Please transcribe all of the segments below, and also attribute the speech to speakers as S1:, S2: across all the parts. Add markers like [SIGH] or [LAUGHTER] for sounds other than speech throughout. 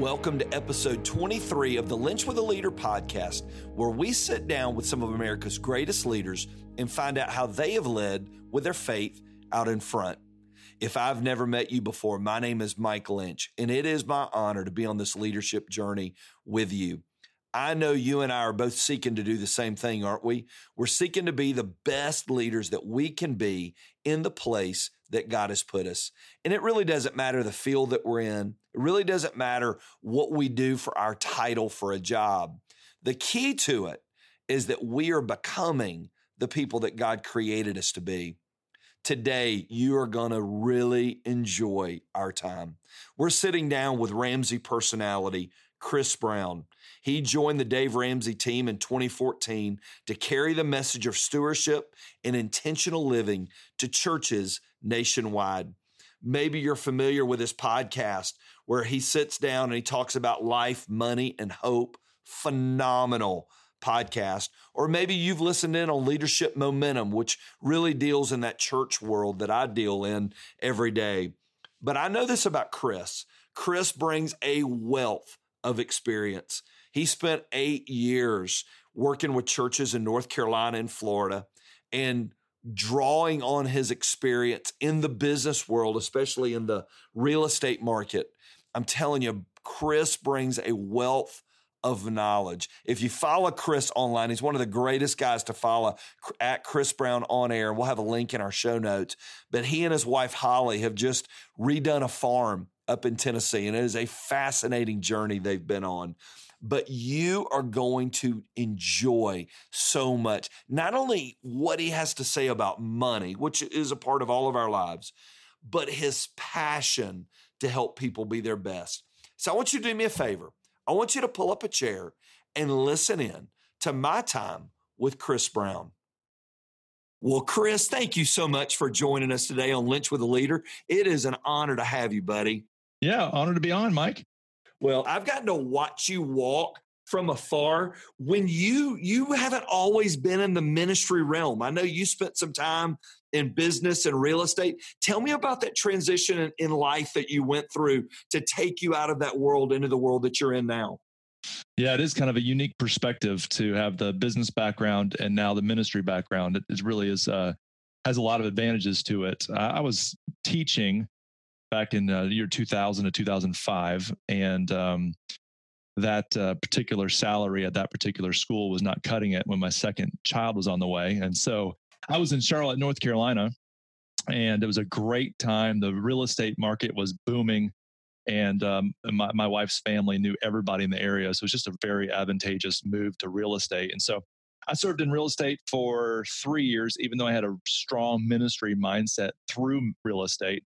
S1: Welcome to episode 23 of the Lynch with a Leader podcast, where we sit down with some of America's greatest leaders and find out how they have led with their faith out in front. If I've never met you before, my name is Mike Lynch, and it is my honor to be on this leadership journey with you. I know you and I are both seeking to do the same thing, aren't we? We're seeking to be the best leaders that we can be in the place that God has put us. And it really doesn't matter the field that we're in. It really doesn't matter what we do for our title for a job. The key to it is that we are becoming the people that God created us to be. Today, you are going to really enjoy our time. We're sitting down with Ramsey personality, Chris Brown. He joined the Dave Ramsey team in 2014 to carry the message of stewardship and intentional living to churches nationwide. Maybe you're familiar with his podcast where he sits down and he talks about life, money, and hope. Phenomenal podcast. Or maybe you've listened in on Leadership Momentum, which really deals in that church world that I deal in every day. But I know this about Chris. Chris brings a wealth of experience. He spent eight years working with churches in North Carolina and Florida and drawing on his experience in the business world, especially in the real estate market. I'm telling you, Chris brings a wealth of knowledge. If you follow Chris online, he's one of the greatest guys to follow at Chris Brown on air. We'll have a link in our show notes. But he and his wife Holly have just redone a farm up in Tennessee, and it is a fascinating journey they've been on but you are going to enjoy so much. Not only what he has to say about money, which is a part of all of our lives, but his passion to help people be their best. So I want you to do me a favor. I want you to pull up a chair and listen in to my time with Chris Brown. Well, Chris, thank you so much for joining us today on Lynch with a Leader. It is an honor to have you, buddy.
S2: Yeah, honor to be on, Mike.
S1: Well, I've gotten to watch you walk from afar when you you haven't always been in the ministry realm. I know you spent some time in business and real estate. Tell me about that transition in, life that you went through to take you out of that world into the world that you're in now.
S2: Yeah, it is kind of a unique perspective to have the business background and now the ministry background. It, it really is uh, has a lot of advantages to it. I was teaching back in uh, the year 2000 to 2005. And um, that uh, particular salary at that particular school was not cutting it when my second child was on the way. And so I was in Charlotte, North Carolina, and it was a great time. The real estate market was booming. And um, my, my wife's family knew everybody in the area. So it was just a very advantageous move to real estate. And so I served in real estate for three years, even though I had a strong ministry mindset through real estate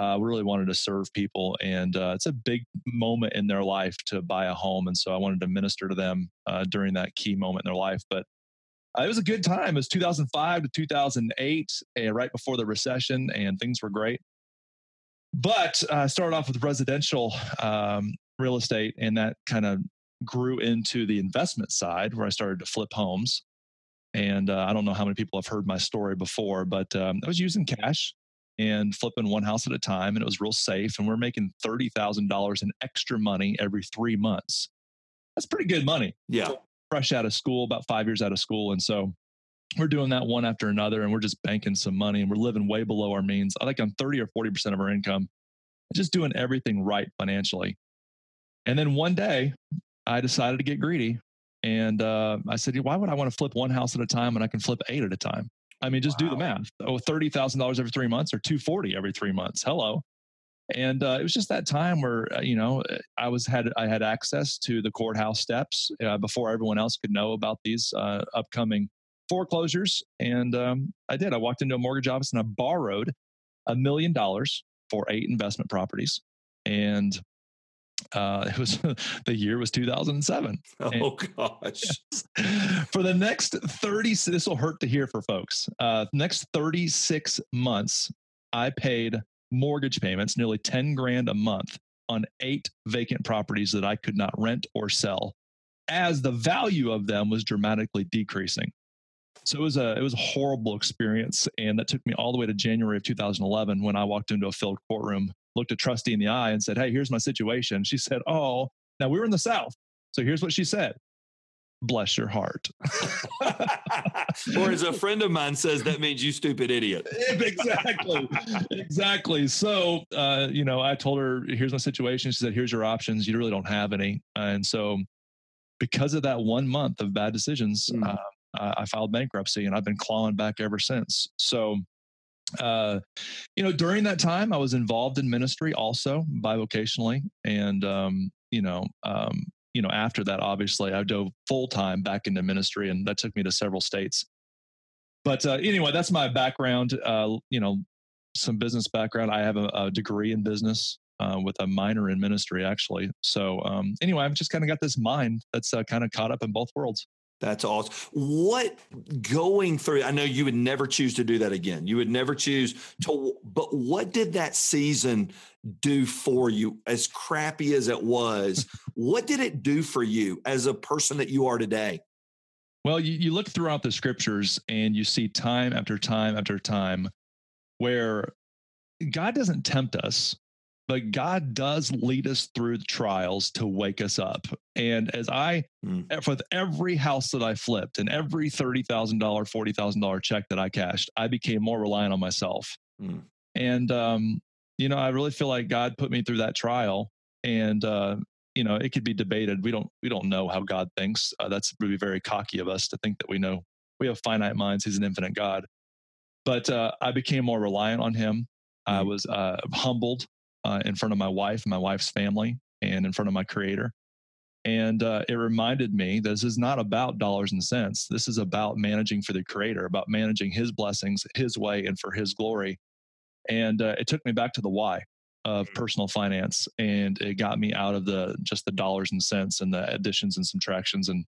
S2: uh, really wanted to serve people. And uh, it's a big moment in their life to buy a home. And so I wanted to minister to them uh, during that key moment in their life. But uh, it was a good time. It was 2005 to 2008, eh, right before the recession, and things were great. But uh, I started off with residential um, real estate, and that kind of grew into the investment side where I started to flip homes. And uh, I don't know how many people have heard my story before, but um, I was using cash and flipping one house at a time and it was real safe and we're making $30,000 in extra money every 3 months. That's pretty good money.
S1: Yeah.
S2: Fresh out of school, about 5 years out of school and so we're doing that one after another and we're just banking some money and we're living way below our means. I think I'm 30 or 40% of our income just doing everything right financially. And then one day I decided to get greedy and uh, I said, why would I want to flip one house at a time when I can flip eight at a time? I mean, just wow. do the math. Oh, $30,000 every three months or 240 every three months. Hello. And uh, it was just that time where, uh, you know, I was had, I had access to the courthouse steps uh, before everyone else could know about these uh, upcoming foreclosures. And um, I did, I walked into a mortgage office and I borrowed a million dollars for eight investment properties. And Uh, it was [LAUGHS] the year was 2007.
S1: Oh and, [LAUGHS] gosh!
S2: Yes. [LAUGHS] For the next 30, this will hurt to hear for folks. Uh, next 36 months, I paid mortgage payments, nearly 10 grand a month, on eight vacant properties that I could not rent or sell, as the value of them was dramatically decreasing. So it was a it was a horrible experience, and that took me all the way to January of 2011 when I walked into a filled courtroom, looked a trustee in the eye, and said, "Hey, here's my situation." She said, "Oh, now we were in the South, so here's what she said: Bless your heart." [LAUGHS]
S1: or as a friend of mine says, that means you stupid idiot.
S2: exactly, exactly. So uh, you know, I told her, "Here's my situation." She said, "Here's your options. You really don't have any," and so because of that one month of bad decisions. Mm. Uh, uh, I filed bankruptcy and I've been clawing back ever since. So, uh, you know, during that time, I was involved in ministry also bivocationally. And, um, you know, um, you know, after that, obviously, I dove full time back into ministry, and that took me to several states. But uh, anyway, that's my background. Uh, you know, some business background. I have a, a degree in business uh, with a minor in ministry, actually. So um, anyway, I've just kind of got this mind that's uh, kind of caught up in both worlds.
S1: That's awesome. What going through, I know you would never choose to do that again. You would never choose to, but what did that season do for you? As crappy as it was, [LAUGHS] what did it do for you as a person that you are today?
S2: Well, you, you look throughout the scriptures and you see time after time after time where God doesn't tempt us but God does lead us through trials to wake us up. And as I, mm. with every house that I flipped and every $30,000, $40,000 check that I cashed, I became more reliant on myself. Mm. And, um, you know, I really feel like God put me through that trial. And, uh, you know, it could be debated. We don't, we don't know how God thinks. Uh, that's really very cocky of us to think that we know. We have finite minds. He's an infinite God. But uh, I became more reliant on Him. I hmm. was uh, humbled uh, in front of my wife and my wife's family and in front of my creator. And uh, it reminded me this is not about dollars and cents. This is about managing for the creator, about managing his blessings his way and for his glory. And uh, it took me back to the why of mm. personal finance. And it got me out of the just the dollars and cents and the additions and subtractions and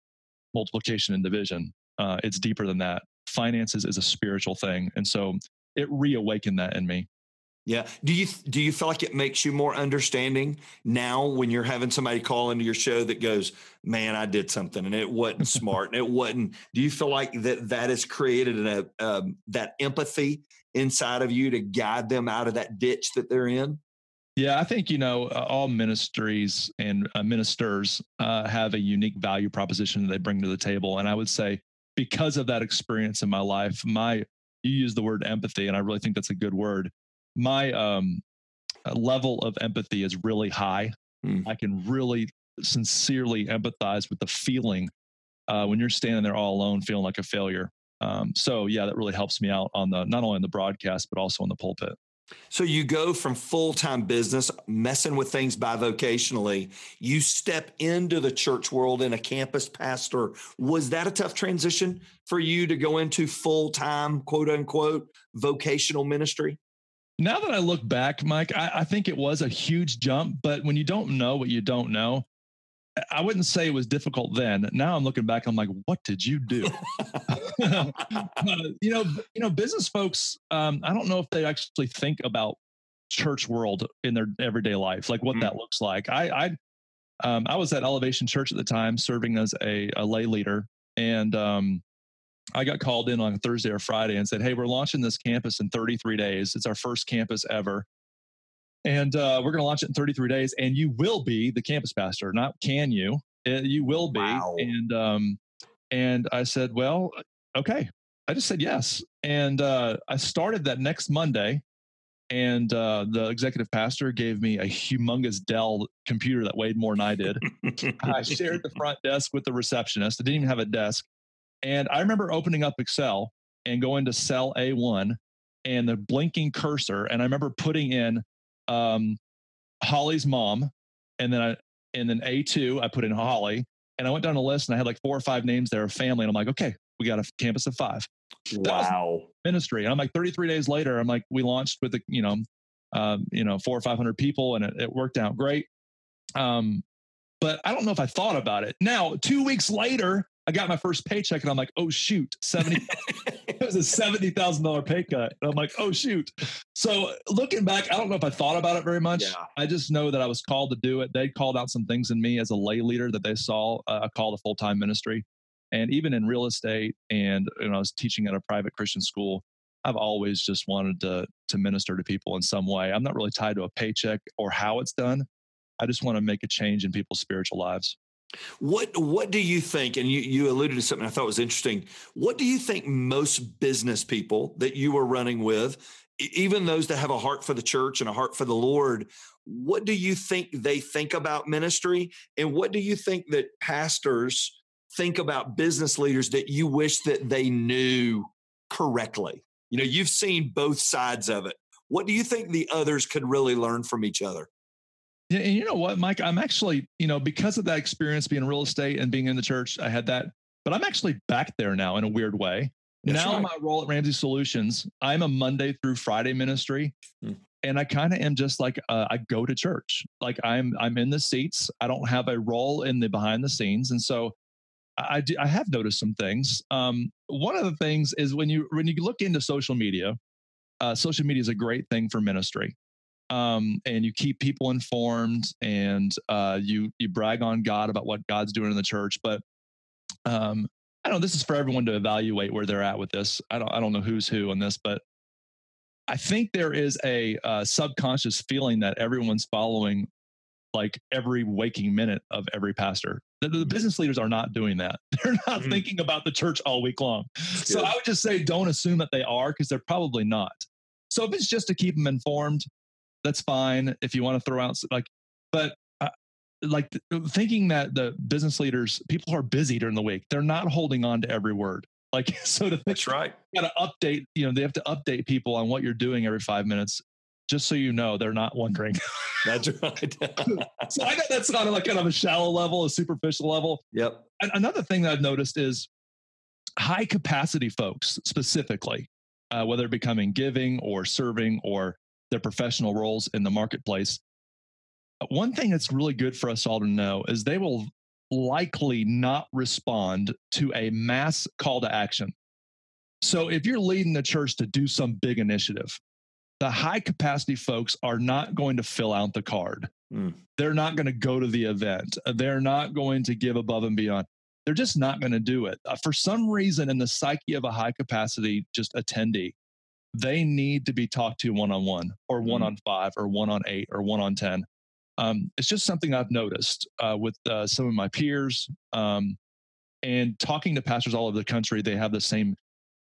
S2: multiplication and division. Uh, it's deeper than that. Finances is a spiritual thing. And so it reawakened that in me.
S1: Yeah. Do you do you feel like it makes you more understanding now when you're having somebody call into your show that goes, "Man, I did something and it wasn't [LAUGHS] smart and it wasn't." Do you feel like that that has created a um, that empathy inside of you to guide them out of that ditch that they're in?
S2: Yeah, I think you know uh, all ministries and uh, ministers uh, have a unique value proposition that they bring to the table, and I would say because of that experience in my life, my you use the word empathy, and I really think that's a good word my um, uh, level of empathy is really high. Mm. I can really sincerely empathize with the feeling uh, when you're standing there all alone, feeling like a failure. Um, so yeah, that really helps me out on the not only on the broadcast but also in the pulpit.
S1: So you go from full time business, messing with things bivocationally. You step into the church world in a campus pastor. Was that a tough transition for you to go into full time, quote unquote, vocational ministry?
S2: Now that I look back, Mike, I, I, think it was a huge jump. But when you don't know what you don't know, I wouldn't say it was difficult then. Now I'm looking back, I'm like, what did you do? [LAUGHS] [LAUGHS] uh, you know, you know, business folks. Um, I don't know if they actually think about church world in their everyday life, like what mm. that looks like. I, I, um, I was at Elevation Church at the time, serving as a, a lay leader, and um, I got called in on Thursday or Friday and said, Hey, we're launching this campus in 33 days. It's our first campus ever. And uh, we're going to launch it in 33 days. And you will be the campus pastor, not can you? Uh, you will be. Wow. And, um, and I said, Well, okay. I just said yes. And uh, I started that next Monday. And uh, the executive pastor gave me a humongous Dell computer that weighed more than I did. I shared the [LAUGHS] front desk with the receptionist. I didn't even have a desk. And I remember opening up Excel and going to cell A1 and the blinking cursor. And I remember putting in um, Holly's mom. And then I, and then A2, I put in Holly. And I went down the list and I had like four or five names there of family. And I'm like, okay, we got a campus of five.
S1: Wow.
S2: Ministry. And I'm like 33 days later, I'm like, we launched with the, you know, um, you know, four or 500 people and it, it worked out great. Um, but I don't know if I thought about it. Now, two weeks later, I got my first paycheck and I'm like, oh shoot, 70 [LAUGHS] it was a seventy thousand dollar pay cut. And I'm like, oh shoot. So looking back, I don't know if I thought about it very much. Yeah. I just know that I was called to do it. They called out some things in me as a lay leader that they saw uh, a call to full time ministry. And even in real estate and you know, I was teaching at a private Christian school, I've always just wanted to to minister to people in some way. I'm not really tied to a paycheck or how it's done. I just want to make a change in people's spiritual lives.
S1: What what do you think? And you you alluded to something I thought was interesting. What do you think most business people that you were running with, even those that have a heart for the church and a heart for the Lord, what do you think they think about ministry? And what do you think that pastors think about business leaders that you wish that they knew correctly? You know, you've seen both sides of it. What do you think the others could really learn from each other?
S2: Yeah, and you know what, Mike? I'm actually, you know, because of that experience being real estate and being in the church, I had that, but I'm actually back there now in a weird way. That's now right. my role at Ramsey Solutions, I'm a Monday through Friday ministry. Hmm. And I kind of am just like uh, I go to church, like I'm I'm in the seats. I don't have a role in the behind the scenes, and so I do, I have noticed some things. Um, one of the things is when you when you look into social media, uh, social media is a great thing for ministry um, and you keep people informed and uh, you you brag on God about what God's doing in the church. But um, I don't know. This is for everyone to evaluate where they're at with this. I don't I don't know who's who on this, but I think there is a uh, subconscious feeling that everyone's following like every waking minute of every pastor. The, the mm-hmm. business leaders are not doing that. [LAUGHS] They're not mm-hmm. thinking about the church all week long. So I would just say don't assume that they are because they're probably not. So if it's just to keep them informed, that's fine if you want to throw out like but uh, like thinking that the business leaders people are busy during the week they're not holding on to every word. [LAUGHS] Like so to
S1: that's right.
S2: got to update you know they have to update people on what you're doing every five minutes just so you know they're not wondering. [LAUGHS]
S1: That's right. [LAUGHS]
S2: So i know that's of like kind of a shallow level a superficial level.
S1: Yep.
S2: Another thing that i've noticed is high capacity folks specifically uh, whether becoming giving or serving or their professional roles in the marketplace. One thing that's really good for us all to know is they will likely not respond to a mass call to action. So if you're leading the church to do some big initiative, the high capacity folks are not going to fill out the card. Mm. They're not going to go to the event. They're not going to give above and beyond. They're just not going to do it. Uh, for some reason, in the psyche of a high capacity just attendee, they need to be talked to one on one or one mm-hmm. on five or one on eight or one on 10. Um, it's just something I've noticed uh, with uh, some of my peers um, and talking to pastors all over the country. They have the same,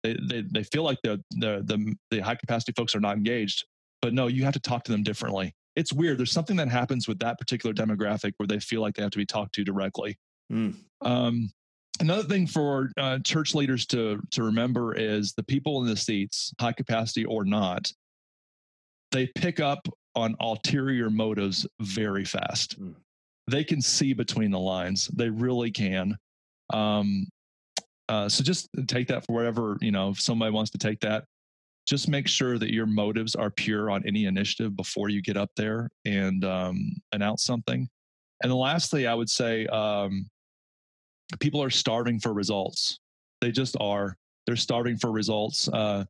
S2: they, they, they feel like the, the, the, the high capacity folks are not engaged, but no, you have to talk to them differently. It's weird. There's something that happens with that particular demographic where they feel like they have to be talked to directly. Mm. Um, another thing for uh, church leaders to to remember is the people in the seats high capacity or not they pick up on ulterior motives very fast. Mm. they can see between the lines. They really can. Um, uh, so just take that for whatever you know if somebody wants to take that just make sure that your motives are pure on any initiative before you get up there and um, announce something. And the lastly i would say um, people are starving for results. They just are. They're starving for results. Uh,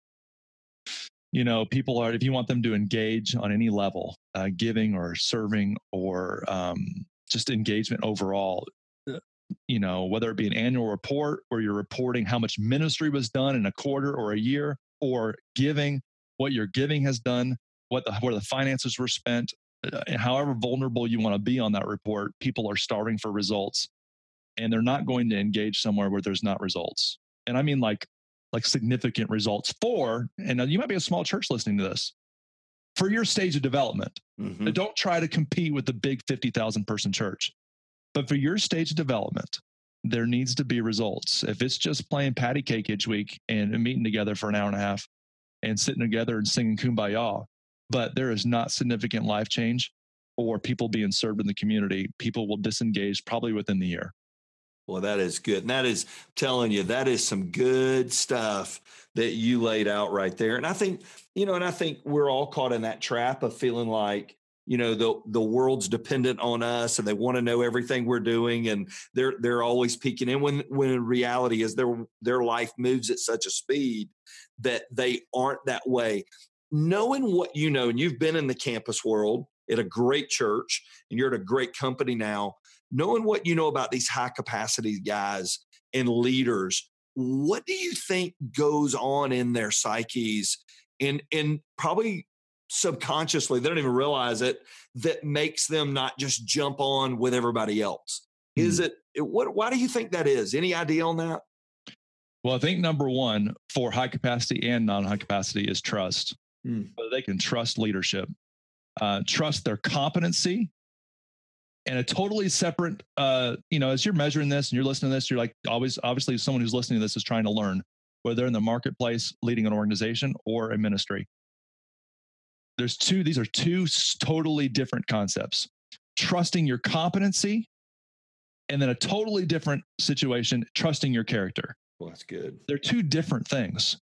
S2: you know, people are, if you want them to engage on any level, uh, giving or serving or um, just engagement overall, uh, you know, whether it be an annual report where you're reporting how much ministry was done in a quarter or a year, or giving what your giving has done, what the, where the finances were spent, uh, however vulnerable you want to be on that report, people are starving for results and they're not going to engage somewhere where there's not results. And I mean like like significant results for, and you might be a small church listening to this, for your stage of development. Mm-hmm. Don't try to compete with the big 50,000 person church. But for your stage of development, there needs to be results. If it's just playing patty cake each week and meeting together for an hour and a half and sitting together and singing kumbaya, but there is not significant life change or people being served in the community, people will disengage probably within the year.
S1: Well, that is good. And that is telling you that is some good stuff that you laid out right there. And I think, you know, and I think we're all caught in that trap of feeling like you know the the world's dependent on us and they want to know everything we're doing and they're they're always peeking in when when reality is their their life moves at such a speed that they aren't that way knowing what you know and you've been in the campus world at a great church and you're at a great company now knowing what you know about these high capacity guys and leaders what do you think goes on in their psyches and and probably subconsciously they don't even realize it that makes them not just jump on with everybody else mm. is it, it what why do you think that is any idea on that
S2: well i think number one for high capacity and non-high capacity is trust mm. they can trust leadership uh, trust their competency and a totally separate uh, you know as you're measuring this and you're listening to this you're like always obviously someone who's listening to this is trying to learn whether they're in the marketplace leading an organization or a ministry. There's two these are two totally different concepts. Trusting your competency and then a totally different situation trusting your character.
S1: Well that's good.
S2: They're two different things.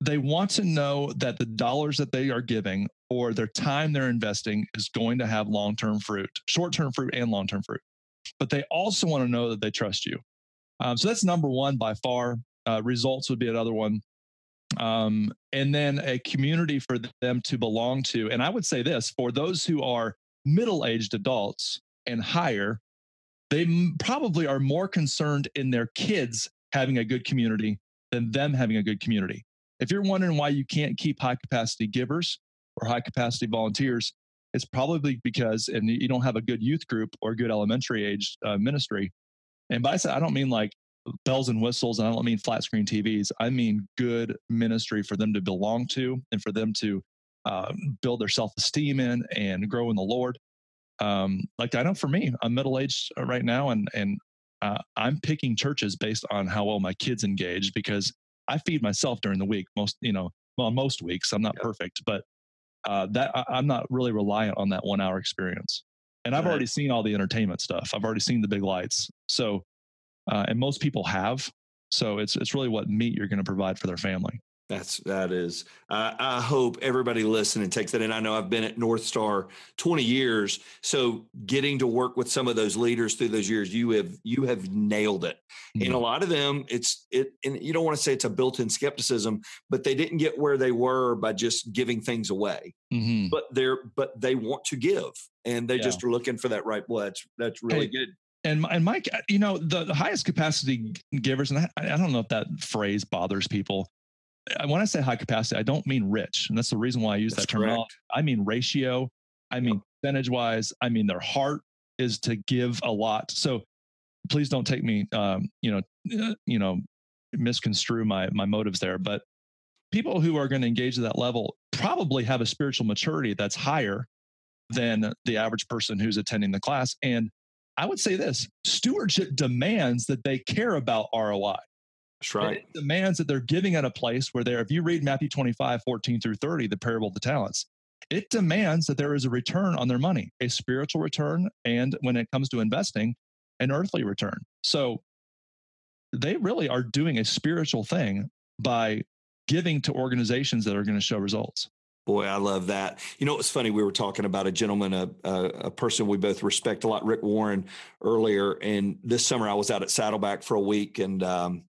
S2: They want to know that the dollars that they are giving or their time they're investing is going to have long-term fruit short-term fruit and long-term fruit but they also want to know that they trust you um, so that's number one by far uh, results would be another one um, and then a community for them to belong to. And I would say this for those who are middle aged adults and higher, they m- probably are more concerned in their kids having a good community than them having a good community. If you're wondering why you can't keep high capacity givers or high capacity volunteers, it's probably because and you don't have a good youth group or good elementary age uh, ministry. And by that, I don't mean like bells and whistles, and I don't mean flat screen TVs. I mean good ministry for them to belong to and for them to uh, build their self esteem in and grow in the Lord. Um, like I know for me, I'm middle aged uh, right now, and and uh, I'm picking churches based on how well my kids engage because I feed myself during the week. Most you know, well, most weeks I'm not perfect, but uh, that I, am not really reliant on that one hour experience. And I've right. already seen all the entertainment stuff. I've already seen the big lights. So uh, and most people have. So it's it's really what meat you're going to provide for their family.
S1: That's that is. Uh, I hope everybody listening takes that in. I know I've been at North Star 20 years, so getting to work with some of those leaders through those years, you have you have nailed it. Mm-hmm. And a lot of them, it's it. And you don't want to say it's a built-in skepticism, but they didn't get where they were by just giving things away. Mm-hmm. But they're but they want to give, and they yeah. just are looking for that right. Well, that's that's really hey, good.
S2: And and Mike, uh, you know the, the highest capacity givers, and I, I don't know if that phrase bothers people. When I say high capacity, I don't mean rich, and that's the reason why I use that's that term. I mean ratio. I mean percentage wise. I mean their heart is to give a lot. So please don't take me, um, you know, uh, you know, misconstrue my my motives there. But people who are going to engage at that level probably have a spiritual maturity that's higher than the average person who's attending the class, and I would say this stewardship demands that they care about ROI.
S1: That's right.
S2: It demands that they're giving at a place where they're, if you read Matthew 25, 14 through 30, the parable of the talents, it demands that there is a return on their money, a spiritual return, and when it comes to investing, an earthly return. So they really are doing a spiritual thing by giving to organizations that are going to show results.
S1: Boy, I love that. You know, it's funny. We were talking about a gentleman, a, a, a, person we both respect a lot, Rick Warren, earlier. And this summer, I was out at Saddleback for a week, and um,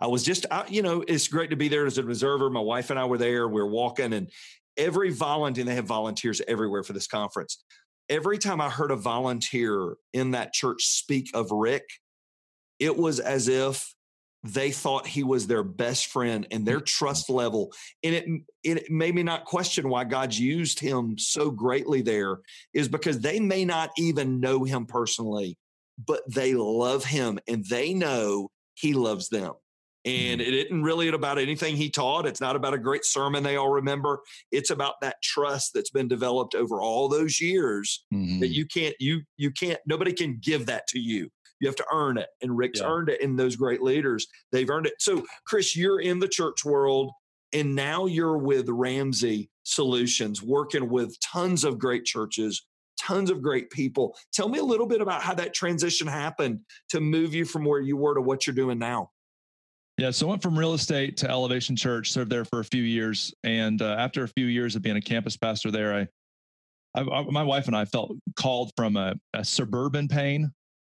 S1: I was just, I, you know, it's great to be there as an observer. My wife and I were there. We are walking, and every volunteer, they have volunteers everywhere for this conference. Every time I heard a volunteer in that church speak of Rick, it was as if they thought he was their best friend and their mm-hmm. trust level and it it made me not question why God's used him so greatly there is because they may not even know him personally but they love him and they know he loves them and mm-hmm. it isn't really about anything he taught it's not about a great sermon they all remember it's about that trust that's been developed over all those years mm-hmm. that you can't you you can't nobody can give that to you you have to earn it. And Rick's yeah. earned it in those great leaders. They've earned it. So, Chris, you're in the church world and now you're with Ramsey Solutions, working with tons of great churches, tons of great people. Tell me a little bit about how that transition happened to move you from where you were to what you're doing now.
S2: Yeah, so I went from real estate to Elevation Church, served there for a few years. And uh, after a few years of being a campus pastor there, I I, I, my wife and I felt called from a, a suburban pain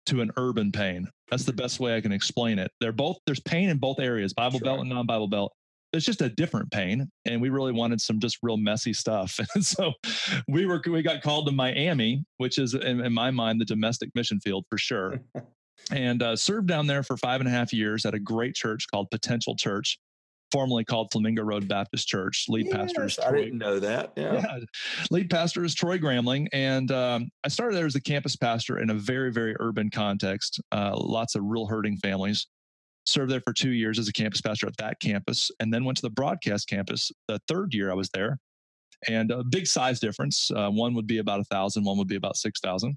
S2: to an urban pain. That's the best way I can explain it. They're both there's pain in both areas, Bible sure. Belt and non-Bible Belt. It's just a different pain, and we really wanted some just real messy stuff. [LAUGHS] And so we were we got called to Miami, which is in, in my mind the domestic mission field for sure, [LAUGHS] and uh, served down there for five and a half years at a great church called Potential Church formerly called Flamingo Road Baptist Church. Lead yes, pastor is
S1: Troy. I didn't know that. Yeah. yeah.
S2: Lead pastor is Troy Gramling. And um, I started there as a campus pastor in a very, very urban context, uh, lots of real hurting families. Served there for two years as a campus pastor at that campus, and then went to the broadcast campus the third year I was there. And a big size difference. Uh, one would be about a thousand, one would be about 6,000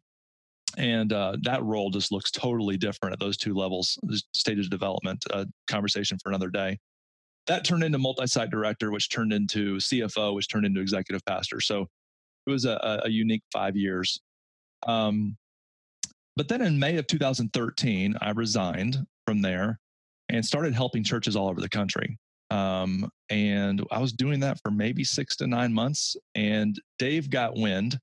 S2: and uh, that role just looks totally different at those two levels stages of development uh, conversation for another day that turned into multi-site director, which turned into CFO, which turned into executive pastor. So it was a, a unique five years. Um, but then in May of 2013, I resigned from there and started helping churches all over the country. Um, and I was doing that for maybe six to nine months. And Dave got wind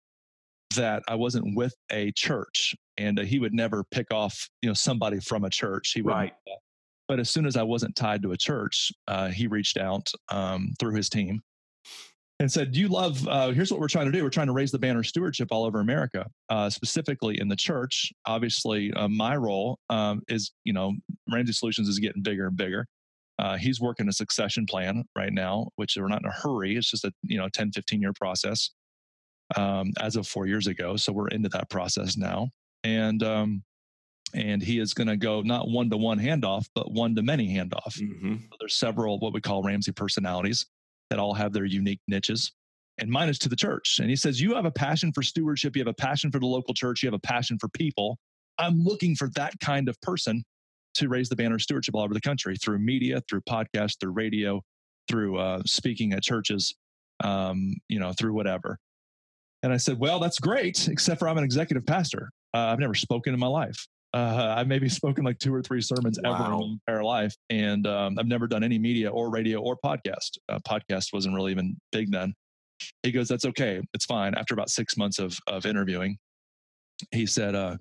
S2: that I wasn't with a church, and uh, he would never pick off, you know, somebody from a church. He would right. But as soon as I wasn't tied to a church, uh, he reached out um, through his team and said, "Do "You love. Uh, here's what we're trying to do. We're trying to raise the banner stewardship all over America, uh, specifically in the church. Obviously, uh, my role um, is, you know, Ramsey Solutions is getting bigger and bigger. Uh, he's working a succession plan right now, which we're not in a hurry. It's just a you know 10, 15 year process um, as of four years ago. So we're into that process now, and um, and he is going to go not one to one handoff, but one to many handoff. Mm-hmm. So there's several what we call Ramsey personalities that all have their unique niches. And mine is to the church. And he says, You have a passion for stewardship. You have a passion for the local church. You have a passion for people. I'm looking for that kind of person to raise the banner of stewardship all over the country through media, through podcasts, through radio, through uh, speaking at churches, um, you know, through whatever. And I said, Well, that's great, except for I'm an executive pastor. Uh, I've never spoken in my life. Uh, I've maybe [LAUGHS] spoken like two or three sermons wow. ever in my entire life, and um, I've never done any media or radio or podcast. Uh, podcast wasn't really even big then. He goes, "That's okay, it's fine." After about six months of of interviewing, he said, uh,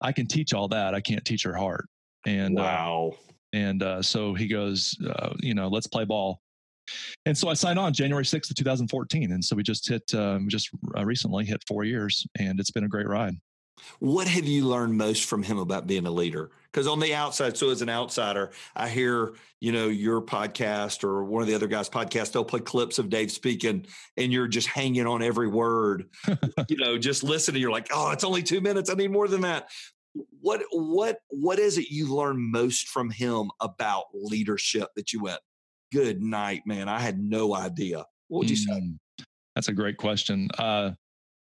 S2: "I can teach all that. I can't teach her heart." And
S1: uh, wow.
S2: and uh, so he goes, uh, "You know, let's play ball." And so I signed on January 6th of 2014. And so we just hit, um, just recently hit four years and it's been a great ride.
S1: What have you learned most from him about being a leader? Because on the outside, so as an outsider, I hear, you know, your podcast or one of the other guys' podcast, they'll play clips of Dave speaking and you're just hanging on every word. [LAUGHS] you know, just listening, you're like, oh, it's only two minutes. I need more than that. What what what is it you learn most from him about leadership that you went, good night, man. I had no idea. What would you mm, say?
S2: That's a great question. Uh,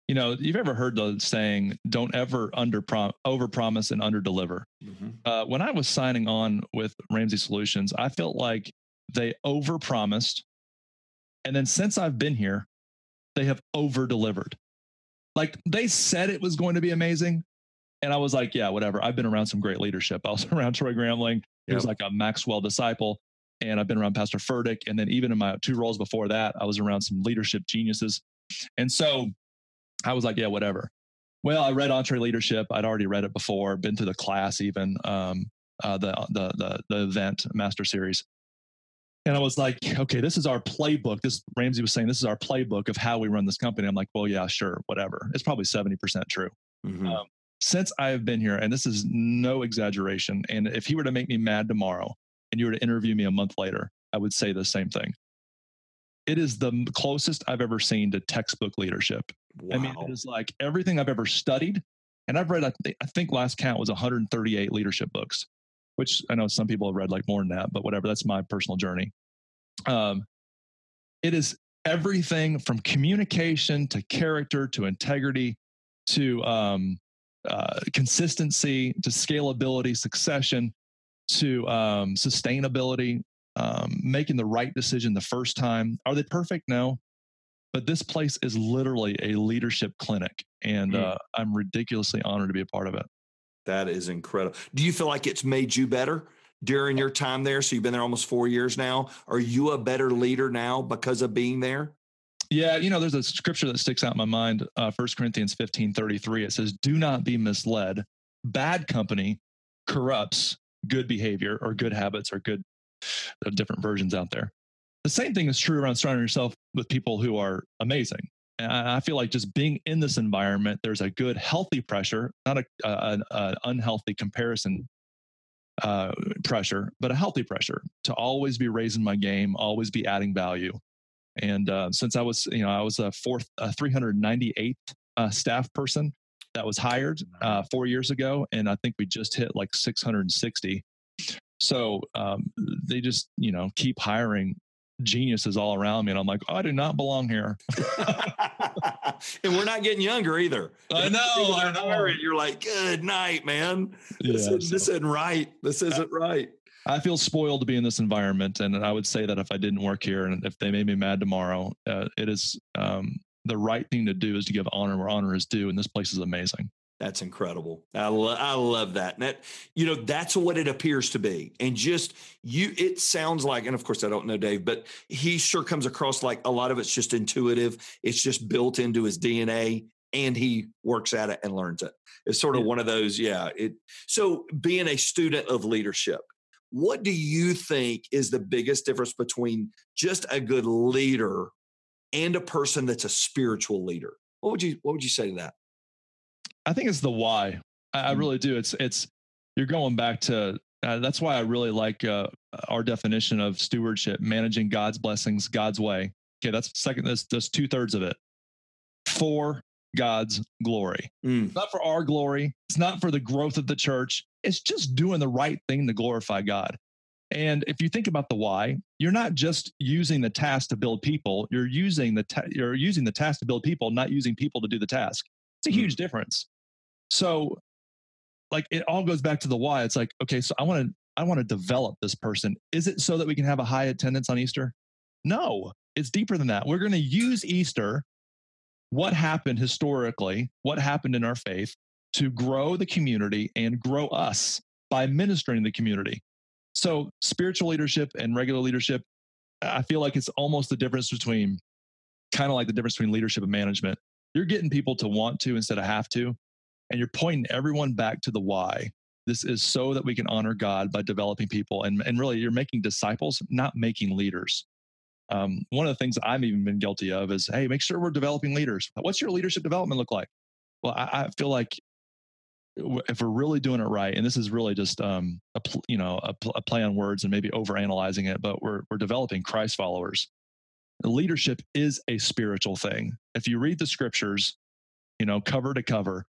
S2: you know, you've ever heard the saying, don't ever under prom- over promise and under deliver. Mm-hmm. Uh, when I was signing on with Ramsey Solutions, I felt like they over promised. And then since I've been here, they have over delivered. Like they said it was going to be amazing. And I was like, yeah, whatever. I've been around some great leadership. I was [LAUGHS] around Troy Gramling. He yep. was like a Maxwell disciple. And I've been around Pastor Furtick. And then even in my two roles before that, I was around some leadership geniuses. And so I was like, yeah, whatever. Well, I read EntreLeadership. I'd already read it before, been to the class even, um, uh, the, the, the, the event master series. And I was like, okay, this is our playbook. This Ramsey was saying, this is our playbook of how we run this company. I'm like, well, yeah, sure, whatever. It's probably 70% true. Mm-hmm. Um, since I have been here, and this is no exaggeration, and if he were to make me mad tomorrow and you were to interview me a month later, I would say the same thing it is the closest I've ever seen to textbook leadership. Wow. I mean, it is like everything I've ever studied. And I've read, I, th- I think last count was 138 leadership books, which I know some people have read like more than that, but whatever. That's my personal journey. Um, it is everything from communication to character to integrity to um, uh, consistency to scalability, succession to um, sustainability um, making the right decision the first time. Are they perfect? No. But this place is literally a leadership clinic, and mm. uh, I'm ridiculously honored to be a part of it.
S1: That is incredible. Do you feel like it's made you better during your time there? So you've been there almost four years now. Are you a better leader now because of being there?
S2: Yeah, you know, there's a scripture that sticks out in my mind. Uh, 1 Corinthians 15 33. It says, Do not be misled. Bad company corrupts good behavior or good habits or good uh, different versions out there. The same thing is true around surrounding yourself with people who are amazing. And I feel like just being in this environment, there's a good, healthy pressure, not a, an unhealthy comparison uh, pressure, but a healthy pressure to always be raising my game, always be adding value. And uh, since I was, you know, I was a fourth, a 398th uh, staff person that was hired uh, four years ago, and I think we just hit like 660. So um, they just, you know, keep hiring geniuses all around me, and I'm like, oh, I do not belong here. [LAUGHS]
S1: and we're not getting younger either.
S2: I know. I know.
S1: You're like, good night, man. This, yeah, isn't, so. this isn't right. This isn't right.
S2: I feel spoiled to be in this environment, and I would say that if I didn't work here, and if they made me mad tomorrow, uh, it is um, the right thing to do is to give honor where honor is due, and this place is amazing.
S1: That's incredible. I, lo- I love that. And that, you know, that's what it appears to be. And just you, it sounds like, and of course I don't know Dave, but he sure comes across like a lot of it's just intuitive. It's just built into his DNA and he works at it and learns it. It's sort of yeah. one of those, yeah. It so being a student of leadership, what do you think is the biggest difference between just a good leader and a person that's a spiritual leader? What would you what would you say to that?
S2: I think it's the why. I, I mm. really do. It's it's you're going back to uh, that's why I really like uh, our definition of stewardship, managing God's blessings God's way. Okay, that's second. That's that's two thirds of it. For God's glory, mm. not for our glory. It's not for the growth of the church. It's just doing the right thing to glorify God. And if you think about the why, you're not just using the task to build people. You're using the ta- you're using the task to build people, not using people to do the task. It's a mm. huge difference. So, like, it all goes back to the why. It's like, okay, so I want to I want to develop this person. Is it so that we can have a high attendance on Easter? No, it's deeper than that. We're going to use Easter, what happened historically, what happened in our faith, to grow the community and grow us by ministering the community. So, spiritual leadership and regular leadership, I feel like it's almost the difference between kind of like the difference between leadership and management. You're getting people to want to instead of have to, and you're pointing everyone back to the why. This is so that we can honor God by developing people. And, and really, you're making disciples, not making leaders. Um, one of the things I've even been guilty of is, hey, make sure we're developing leaders. What's your leadership development look like? Well, I, I feel like if we're really doing it right, and this is really just um, a you know a, a play on words and maybe over analyzing it, but we're we're developing Christ followers. Leadership is a spiritual thing. If you read the scriptures, you know cover to cover,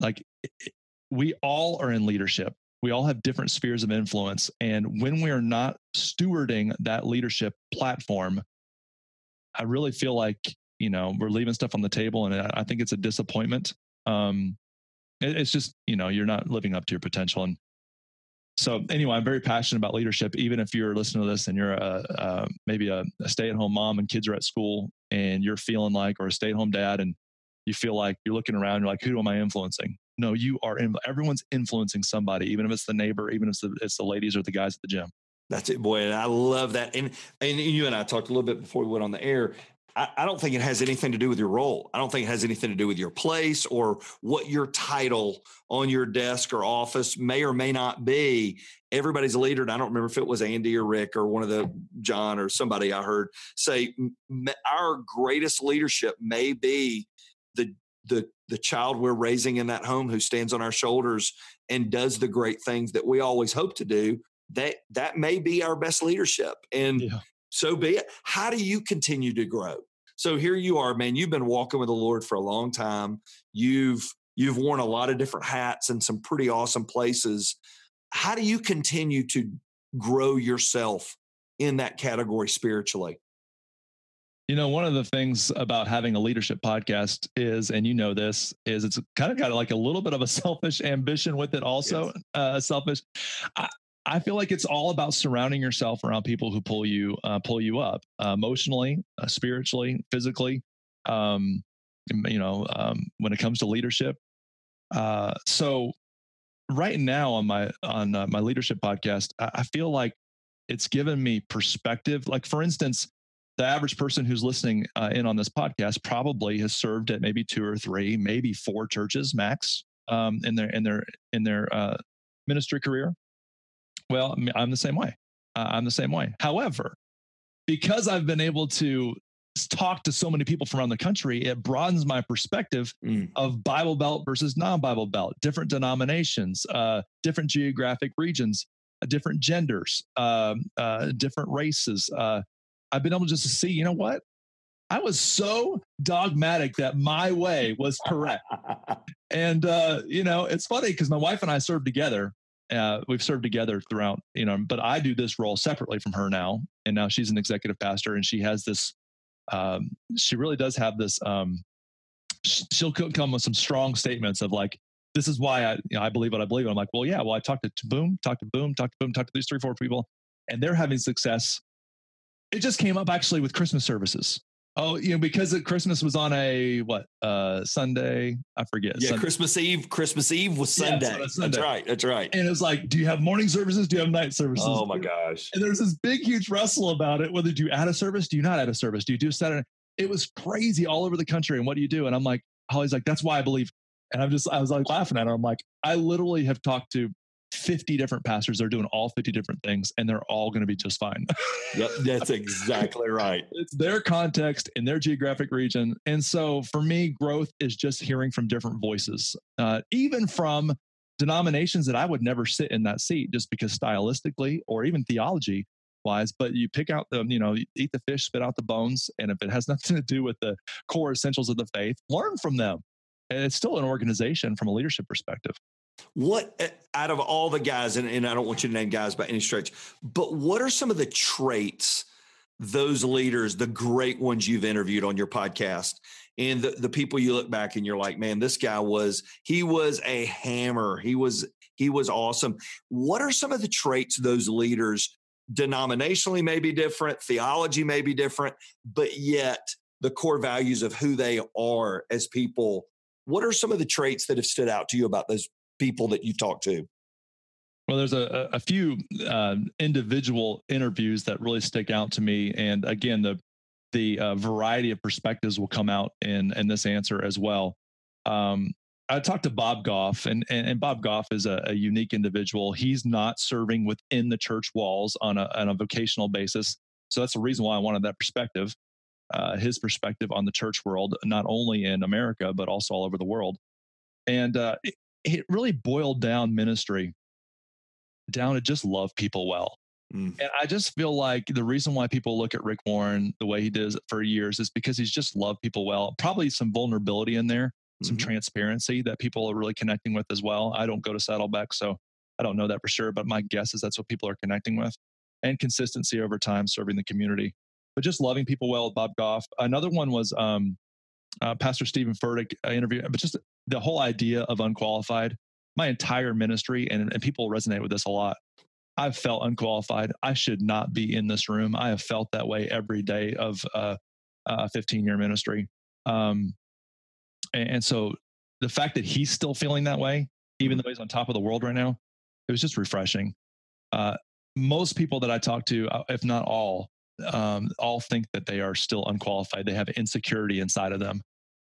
S2: like we all are in leadership. We all have different spheres of influence, and when we are not stewarding that leadership platform, I really feel like you know we're leaving stuff on the table, and I think it's a disappointment. Um, it's just, you know, you're not living up to your potential. And so anyway, I'm very passionate about leadership. Even if you're listening to this and you're a, a maybe a, a stay-at-home mom and kids are at school and you're feeling like, or a stay-at-home dad, and you feel like you're looking around, you're like, who am I influencing? No, you are. In, everyone's influencing somebody, even if it's the neighbor, even if it's the, it's the ladies or the guys at the gym.
S1: That's it, boy. And I love that. And and you and I talked a little bit before we went on the air. I, I don't think it has anything to do with your role. I don't think it has anything to do with your place or what your title on your desk or office may or may not be. Everybody's a leader. And I don't remember if it was Andy or Rick or one of the John or somebody I heard say our greatest leadership may be the the the child we're raising in that home who stands on our shoulders and does the great things that we always hope to do that that may be our best leadership and yeah so be it. How do you continue to grow? So here you are, man. You've been walking with the Lord for a long time. You've you've worn a lot of different hats in some pretty awesome places. How do you continue to grow yourself in that category spiritually?
S2: You know, one of the things about having a leadership podcast is, and you know this, is it's kind of got like a little bit of a [LAUGHS] selfish ambition with it, also. Yes. Uh, selfish. I, I feel like it's all about surrounding yourself around people who pull you uh, pull you up uh, emotionally, uh, spiritually, physically. Um, you know, um, when it comes to leadership. Uh, so, right now on my on uh, my leadership podcast, I, I feel like it's given me perspective. Like for instance, the average person who's listening uh, in on this podcast probably has served at maybe two or three, maybe four churches max um, in their in their in their ministry career. Well, I'm the same way. Uh, I'm the same way. However, because I've been able to talk to so many people from around the country, it broadens my perspective mm. of Bible Belt versus non-Bible Belt, different denominations, uh, different geographic regions, uh, different genders, um, uh, different races. Uh, I've been able just to see, you know what? I was so dogmatic that my way was correct. [LAUGHS] and uh, you know, it's funny because my wife and I served together. Uh, we've served together throughout, you know, but I do this role separately from her now. And now she's an executive pastor and she has this um, she really does have this. Um, she'll come with some strong statements of like, this is why I, you know, I believe what I believe. And I'm like, well, yeah, well, I talked to, Boom, talked to Boom, talked to Boom, talked to these three, four people, and they're having success. It just came up actually with Christmas services. Oh, you know, because Christmas was on a what uh Sunday? I forget.
S1: Yeah,
S2: Sunday.
S1: Christmas Eve. Christmas Eve was Sunday. Yeah, Sunday. That's right. That's right.
S2: And it was like, do you have morning services? Do you have night services?
S1: Oh my gosh!
S2: And there's this big, huge wrestle about it. Whether do you add a service? Do you not add a service? Do you do Saturday? It was crazy all over the country. And what do you do? And I'm like, Holly's like, that's why I believe. And I'm just, I was like laughing at her. I'm like, I literally have talked to 50 different pastors. They're doing all 50 different things and they're all going to be just fine. [LAUGHS]
S1: yep, that's exactly right.
S2: It's their context in their geographic region. And so for me, growth is just hearing from different voices, uh, even from denominations that I would never sit in that seat just because stylistically or even theology wise, but you pick out the, you know, eat the fish, spit out the bones. And if it has [LAUGHS] nothing to do with the core essentials of the faith, learn from them. And it's still an organization from a leadership perspective.
S1: What eh, out of all the guys, and, and I don't want you to name guys by any stretch, but what are some of the traits those leaders, the great ones you've interviewed on your podcast, and the, the people you look back and you're like, man, this guy was he was a hammer. He was he was awesome. What are some of the traits those leaders denominationally may be different, theology may be different, but yet the core values of who they are as people. What are some of the traits that have stood out to you about those people that you've talked to?
S2: Well, there's a, a few uh, individual interviews that really stick out to me, and again, the the uh, variety of perspectives will come out in in this answer as well. Um, I talked to Bob Goff, and and, and Bob Goff is a, a, unique individual. He's not serving within the church walls on a on a vocational basis, so that's the reason why I wanted that perspective, uh, his perspective on the church world, not only in America but also all over the world. And uh, it, really boiled down ministry down to just love people well. Mm. And I just feel like the reason why people look at Rick Warren the way he does for years is because he's just loved people well. Probably some vulnerability in there, mm-hmm. some transparency that people are really connecting with as well. I don't go to Saddleback, so I don't know that for sure, but my guess is that's what people are connecting with. And consistency over time serving the community. But just loving people well with Bob Goff. Another one was um, uh, Pastor Steven Furtick uh, interview, but just the whole idea of unqualified. My entire ministry, and, and people resonate with this a lot. I've felt unqualified. I should not be in this room. I have felt that way every day of uh, a 15 year ministry. Um, and, and, so the fact that he's still feeling that way, even though he's on top of the world right now, it was just refreshing. Uh, most people that I talk to, uh, if not all, um, all think that they are still unqualified. They have insecurity inside of them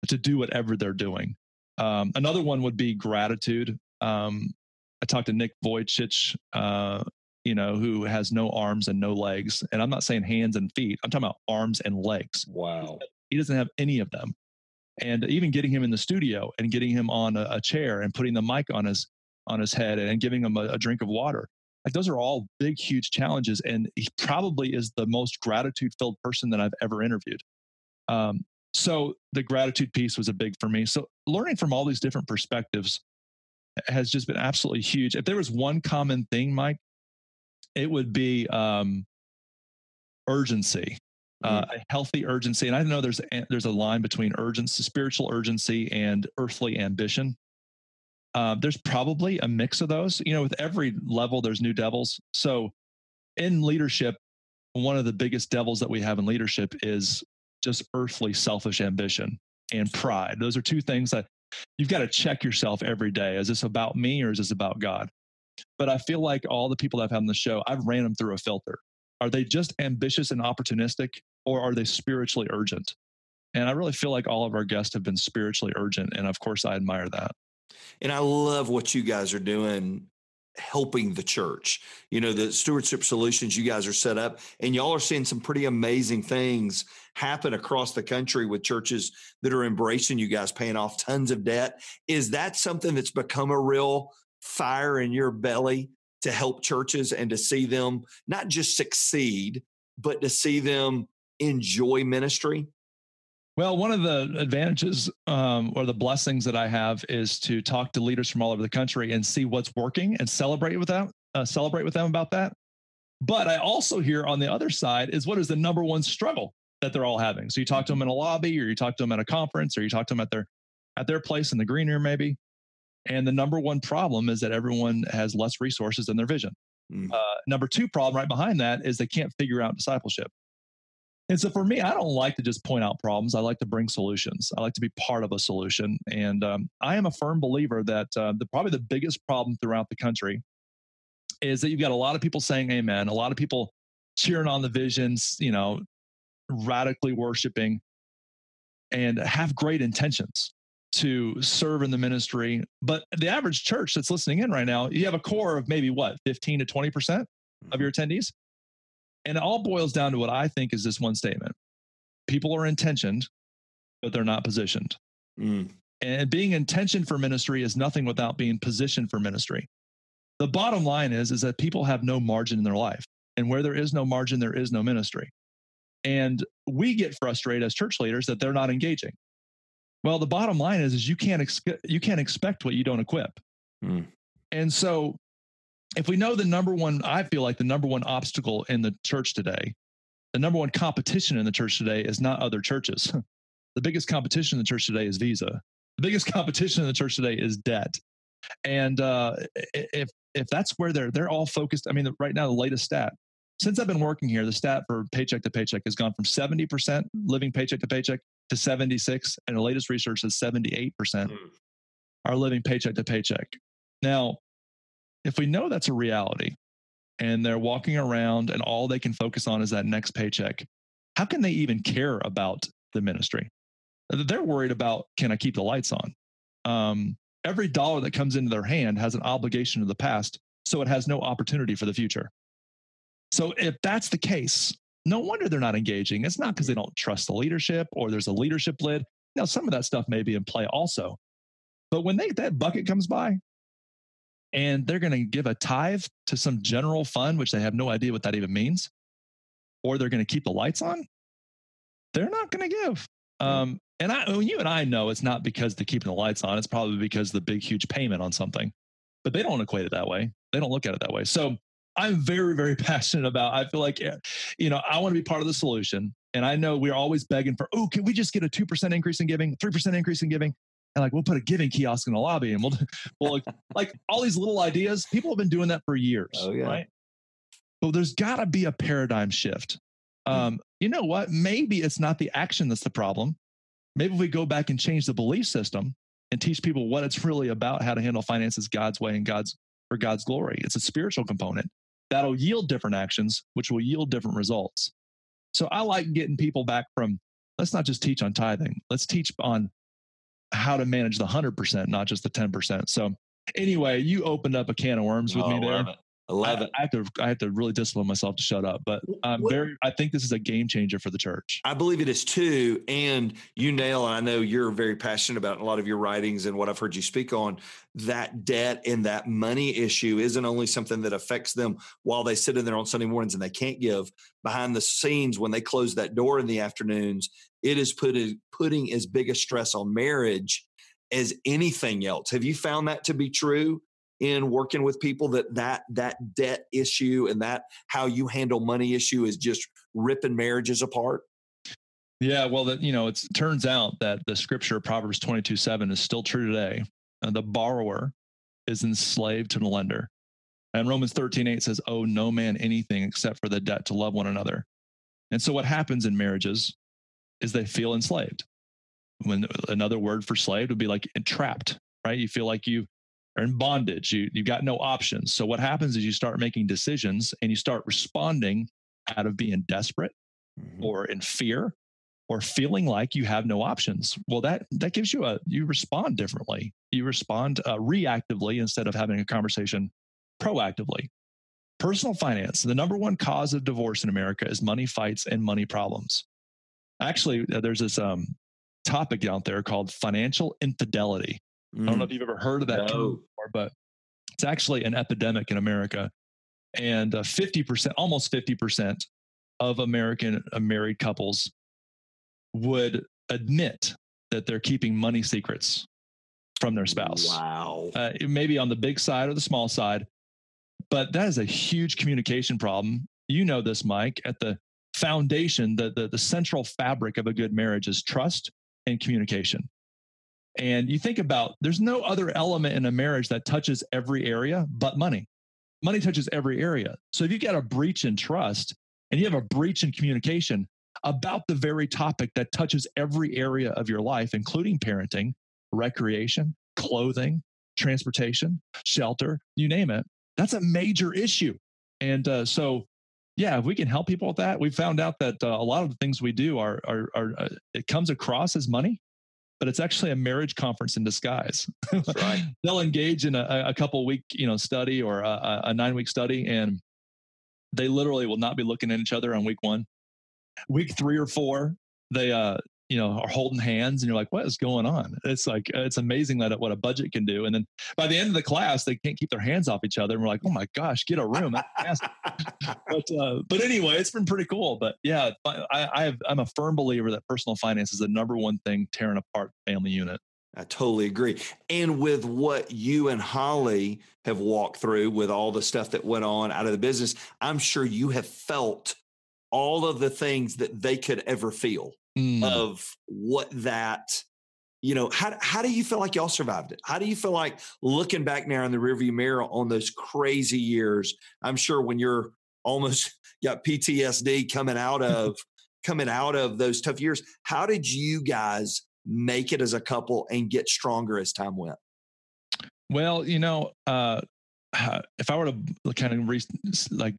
S2: to do whatever they're doing. Um, another one would be gratitude. Um, I talked to Nick Vujicic, uh, you know, who has no arms and no legs. And I'm not saying hands and feet, I'm talking about arms and legs.
S1: Wow.
S2: He doesn't have any of them. And even getting him in the studio and getting him on a, a chair and putting the mic on his on his head and giving him a, a drink of water. Like those are all big, huge challenges. And he probably is the most gratitude filled person that I've ever interviewed. Um, so the gratitude piece was a big for me. So learning from all these different perspectives has just been absolutely huge. If there was one common thing, Mike, it would be um, urgency, uh, mm. a healthy urgency. And I know there's there's a line between urgency, spiritual urgency, and earthly ambition. Uh, there's probably a mix of those. You know, with every level, there's new devils. So in leadership, one of the biggest devils that we have in leadership is just earthly selfish ambition and pride. Those are two things that you've got to check yourself every day. Is this about me or is this about God? But I feel like all the people that I've had on the show, I've ran them through a filter. Are they just ambitious and opportunistic, or are they spiritually urgent? And I really feel like all of our guests have been spiritually urgent. And of course, I admire that.
S1: And I love what you guys are doing helping the church. You know, the stewardship solutions you guys are set up, and y'all are seeing some pretty amazing things happen across the country with churches that are embracing you guys, paying off tons of debt. Is that something that's become a real fire in your belly to help churches and to see them not just succeed, but to see them enjoy ministry?
S2: Well, one of the advantages um, or the blessings that I have is to talk to leaders from all over the country and see what's working and celebrate with them, uh, celebrate with them about that. But I also hear on the other side is what is the number one struggle that they're all having. So you talk to them in a lobby, or you talk to them at a conference, or you talk to them at their at their place in the green room, maybe. And the number one problem is that everyone has less resources than their vision. Mm. Uh, number two problem right behind that is they can't figure out discipleship. And so for me, I don't like to just point out problems. I like to bring solutions. I like to be part of a solution. And um, I am a firm believer that uh, the probably the biggest problem throughout the country is that you've got a lot of people saying amen, a lot of people cheering on the visions, you know, radically worshiping and have great intentions to serve in the ministry. But the average church that's listening in right now, you have a core of maybe what, 15 to 20% of mm-hmm. your attendees? And it all boils down to what I think is this one statement people are intentioned, but they're not positioned. Mm. And being intentioned for ministry is nothing without being positioned for ministry. The bottom line is, is that people have no margin in their life. And where there is no margin, there is no ministry. And we get frustrated as church leaders that they're not engaging. Well, the bottom line is, is you can't ex- you can't expect what you don't equip. Mm. And so if we know the number one, I feel like the number one obstacle in the church today, the number one competition in the church today is not other churches. [LAUGHS] the biggest competition in the church today is Visa. The biggest [LAUGHS] competition in the church today is debt. And uh, if if that's where they're they're all focused. I mean, right now the latest stat since I've been working here, the stat for paycheck to paycheck has gone from 70% living paycheck to paycheck to 76, and the latest research is 78% mm. are living paycheck to paycheck. Now, if we know that's a reality and they're walking around and all they can focus on is that next paycheck, how can they even care about the ministry? They're worried about can I keep the lights on? Um, every dollar that comes into their hand has an obligation to the past, so it has no opportunity for the future. So if that's the case, no wonder they're not engaging. It's not because they don't trust the leadership or there's a leadership lid. Now, some of that stuff may be in play also. But when they, that bucket comes by, and they're going to give a tithe to some general fund, which they have no idea what that even means, or they're going to keep the lights on, they're not going to give. Um, and I, well, you and I know it's not because they're keeping the lights on. It's probably because the big, huge payment on something, but they don't equate it that way. They don't look at it that way. So I'm very, very [LAUGHS] passionate about. I feel like, you know, I want to be part of the solution. And I know we're always begging for, oh, can we just get a 2% increase in giving, 3% increase in giving? And like we'll put a giving kiosk in the lobby and we'll [LAUGHS] we'll like, like all these little ideas people have been doing that for years oh, yeah. right? But there's got to be a paradigm shift. Hmm. um, you know what? Maybe it's not the action that's the problem. Maybe if we go back and change the belief system and teach people what it's really about how to handle finances god's way and god's for god's glory. It's a spiritual component that'll yield different actions which will yield different results. So i like getting people back from let's not just teach on tithing. Let's teach on how to manage the 100%, not just the 10%. So, anyway, you opened up a can of worms with oh, me there.
S1: I love it.
S2: I, I, have to I have to really discipline myself to shut up. But I'm very I think this is a game changer for the church.
S1: I believe it is too. And you nail, and I know you're very passionate about a lot of your writings and what I've heard you speak on. That debt and that money issue isn't only something that affects them while they sit in there on Sunday mornings and they can't give. Behind the scenes, when they close that door in the afternoons, it is putting putting as big a stress on marriage as anything else. Have you found that to be true? in working with people that that that debt issue and that how you handle money issue is just ripping marriages apart
S2: yeah well that you know it turns out that the scripture proverbs 22 7 is still true today uh, the borrower is enslaved to the lender and romans 13 8 says owe no man anything except for the debt to love one another and so what happens in marriages is they feel enslaved when another word for slave would be like entrapped right you feel like you are in bondage. You, you've got no options. So what happens is you start making decisions and you start responding out of being desperate mm-hmm. or in fear or feeling like you have no options well that that gives you a you respond differently you respond uh, reactively instead of having a conversation proactively personal finance the number one cause of divorce in america is money fights and money problems actually uh, there's this um, topic out there called financial infidelity mm. i don't know if mm. you've ever heard of that no. term before but it's actually an epidemic in america and uh, 50% almost 50% of american uh, married couples would admit that they're keeping money secrets from their spouse.
S1: Wow. Uh,
S2: maybe on the big side or the small side, but that is a huge communication problem. You know this, Mike. At the foundation, the, the, the central fabric of a good marriage is trust and communication. And you think about there's no other element in a marriage that touches every area but money. Money touches every area. So if you've got a breach in trust and you have a breach in communication, about the very topic that touches every area of your life, including parenting, recreation, clothing, transportation, shelter, you name it. That's a major issue. And uh, so, yeah, if we can help people with that, we found out that uh, a lot of the things we do are, are, are uh, it comes across as money, but it's actually a marriage conference in disguise.
S1: right. [LAUGHS]
S2: They'll engage in a, a couple week, you know, study or a, a nine week study, and they literally will not be looking at each other on week one week three or four, they uh, you know, are holding hands, and you're like, what is going on? It's like it's amazing that what a budget can do. And then by the end of the class, they can't keep their hands off each other, and we're like, oh my gosh, get a room. [LAUGHS] but uh, but anyway, it's been pretty cool. But yeah, I, I have, I'm a firm believer that personal finance is the number one thing tearing apart family unit.
S1: I totally agree. And with what you and Holly have walked through with all the stuff that went on out of the business, I'm sure you have felt all of the things that they could ever feel mm. of what that you know how, how do you feel like y'all survived it? How do you feel like looking back now in the rearview mirror on those crazy years? I'm sure when you're almost [LAUGHS] got ptsd coming out [LAUGHS] of coming out of those tough years how did you guys make it as a couple and get stronger as time went?
S2: Well you know uh if i were to kind of re- like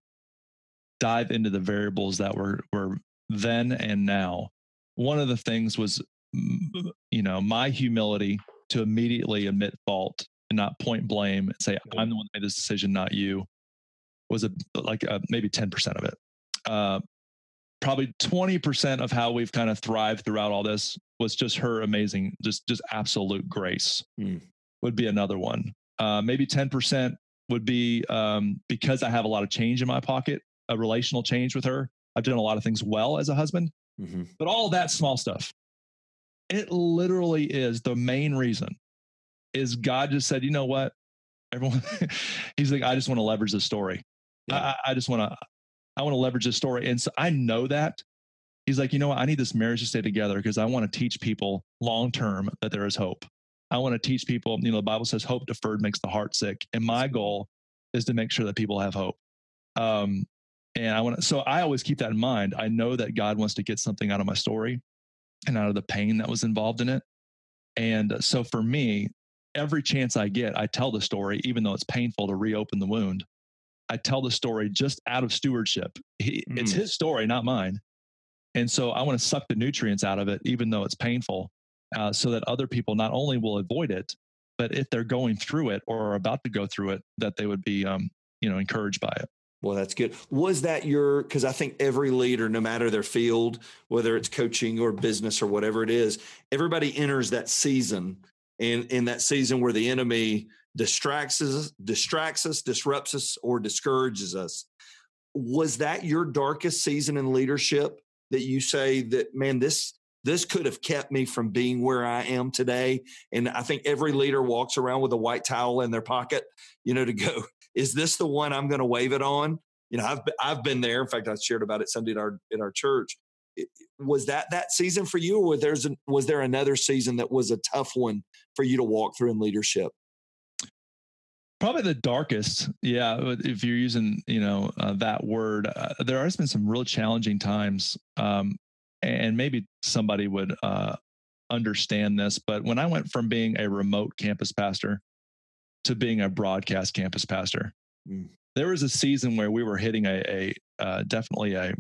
S2: dive into the variables that were were then and now, one of the things was, you know, my humility to immediately admit fault and not point blame and say I'm the one that made this decision, not you, was a like a, maybe ten percent of it. Uh, probably 20% of how we've kind of thrived throughout all this was just her amazing just just absolute grace mm. would be another one uh, maybe 10% would be um, because i have a lot of change in my pocket a relational change with her. I've done a lot of things well as a husband, mm-hmm. but all that small stuff, it literally is the main reason is God just said, you know what? Everyone, [LAUGHS] he's like, I just want to leverage the story. Yeah. I, I just want to, I want to leverage this story. And so I know that he's like, you know what? I need this marriage to stay together because I want to teach people long term that there is hope. I want to teach people, you know, the Bible says hope deferred makes the heart sick. And my goal is to make sure that people have hope. Um, and I want to, so I always keep that in mind. I know that God wants to get something out of my story and out of the pain that was involved in it. And so for me, every chance I get, I tell the story, even though it's painful to reopen the wound. I tell the story just out of stewardship. He, mm. It's his story, not mine. And so I want to suck the nutrients out of it, even though it's painful, uh, so that other people not only will avoid it, but if they're going through it or are about to go through it, that they would be, um, you know, encouraged by it.
S1: Well, that's good. Was that your, because I think every leader, no matter their field, whether it's coaching or business or whatever it is, everybody enters that season and in that season where the enemy distracts us, distracts us, disrupts us, or discourages us. Was that your darkest season in leadership that you say that, man, this, this could have kept me from being where I am today. And I think every leader walks around with a white towel in their pocket, you know, to go, is this the one I'm going to wave it on? You know, I've I've been there. In fact, I shared about it Sunday in our in our church. was that that season for you, or there's an, was there another season that was a tough one for you to walk through in leadership?
S2: Probably the darkest, yeah. If you're using, you know, uh, that word, uh, there has been some real challenging times, um, and maybe somebody would uh, understand this. But when I went from being a remote campus pastor to being a broadcast campus pastor. Mm. There was a season where we were hitting a, a uh, definitely a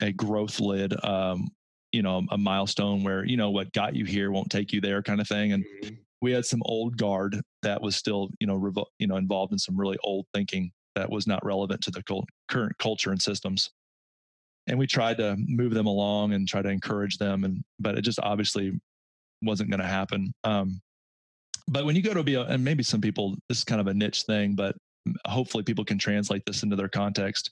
S2: a growth lid, um, you know, a milestone where you know what got you here won't take you there, kind of thing. And mm-hmm. we had some old guard that was still, you know, revo- you know, involved in some really old thinking that was not relevant to the cult- current culture and systems. And we tried to move them along and try to encourage them, and but it just obviously wasn't going to happen. Um, but when you go to be, a, and maybe some people, this is kind of a niche thing, but hopefully people can translate this into their context.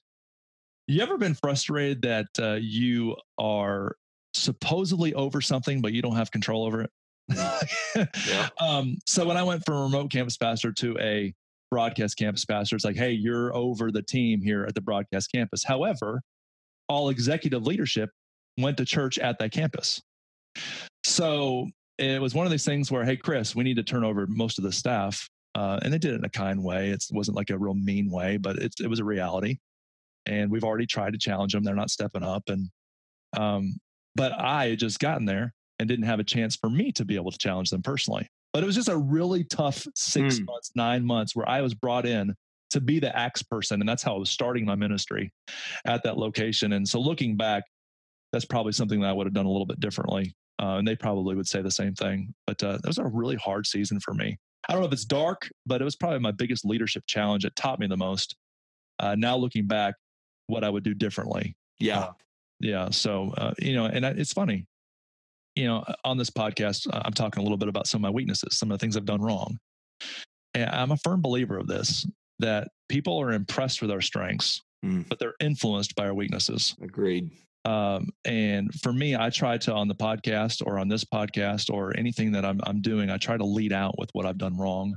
S2: You ever been frustrated that uh, you are supposedly over something, but you don't have control over it? [LAUGHS] yeah. [LAUGHS] um, so when I went from remote campus pastor to a broadcast campus pastor, it's like, hey, you're over the team here at the broadcast campus. However, all executive leadership went to church at that campus. So it was one of these things where, hey, Chris, we need to turn over most of the staff. Uh, and they did it in a kind way. It wasn't like a real mean way, but it, it was a reality. And we've already tried to challenge them. They're not stepping up. And, um, but I had just gotten there and didn't have a chance for me to be able to challenge them personally. But it was just a really tough six mm. months, nine months where I was brought in to be the axe person. And that's how I was starting my ministry at that location. And so looking back, that's probably something that I would have done a little bit differently. Uh, and they probably would say the same thing. But uh, that was a really hard season for me. I don't know if it's dark, but it was probably my biggest leadership challenge. It taught me the most. Uh, now looking back, what I would do differently.
S1: Yeah.
S2: Uh, yeah. So, uh, you know, and it's funny, you know, on this podcast, I'm talking a little bit about some of my weaknesses, some of the things I've done wrong. And I'm a firm believer of this that people are impressed with our strengths, mm. but they're influenced by our weaknesses.
S1: Agreed.
S2: Um, and for me, I try to on the podcast or on this podcast or anything that I'm I'm doing, I try to lead out with what I've done wrong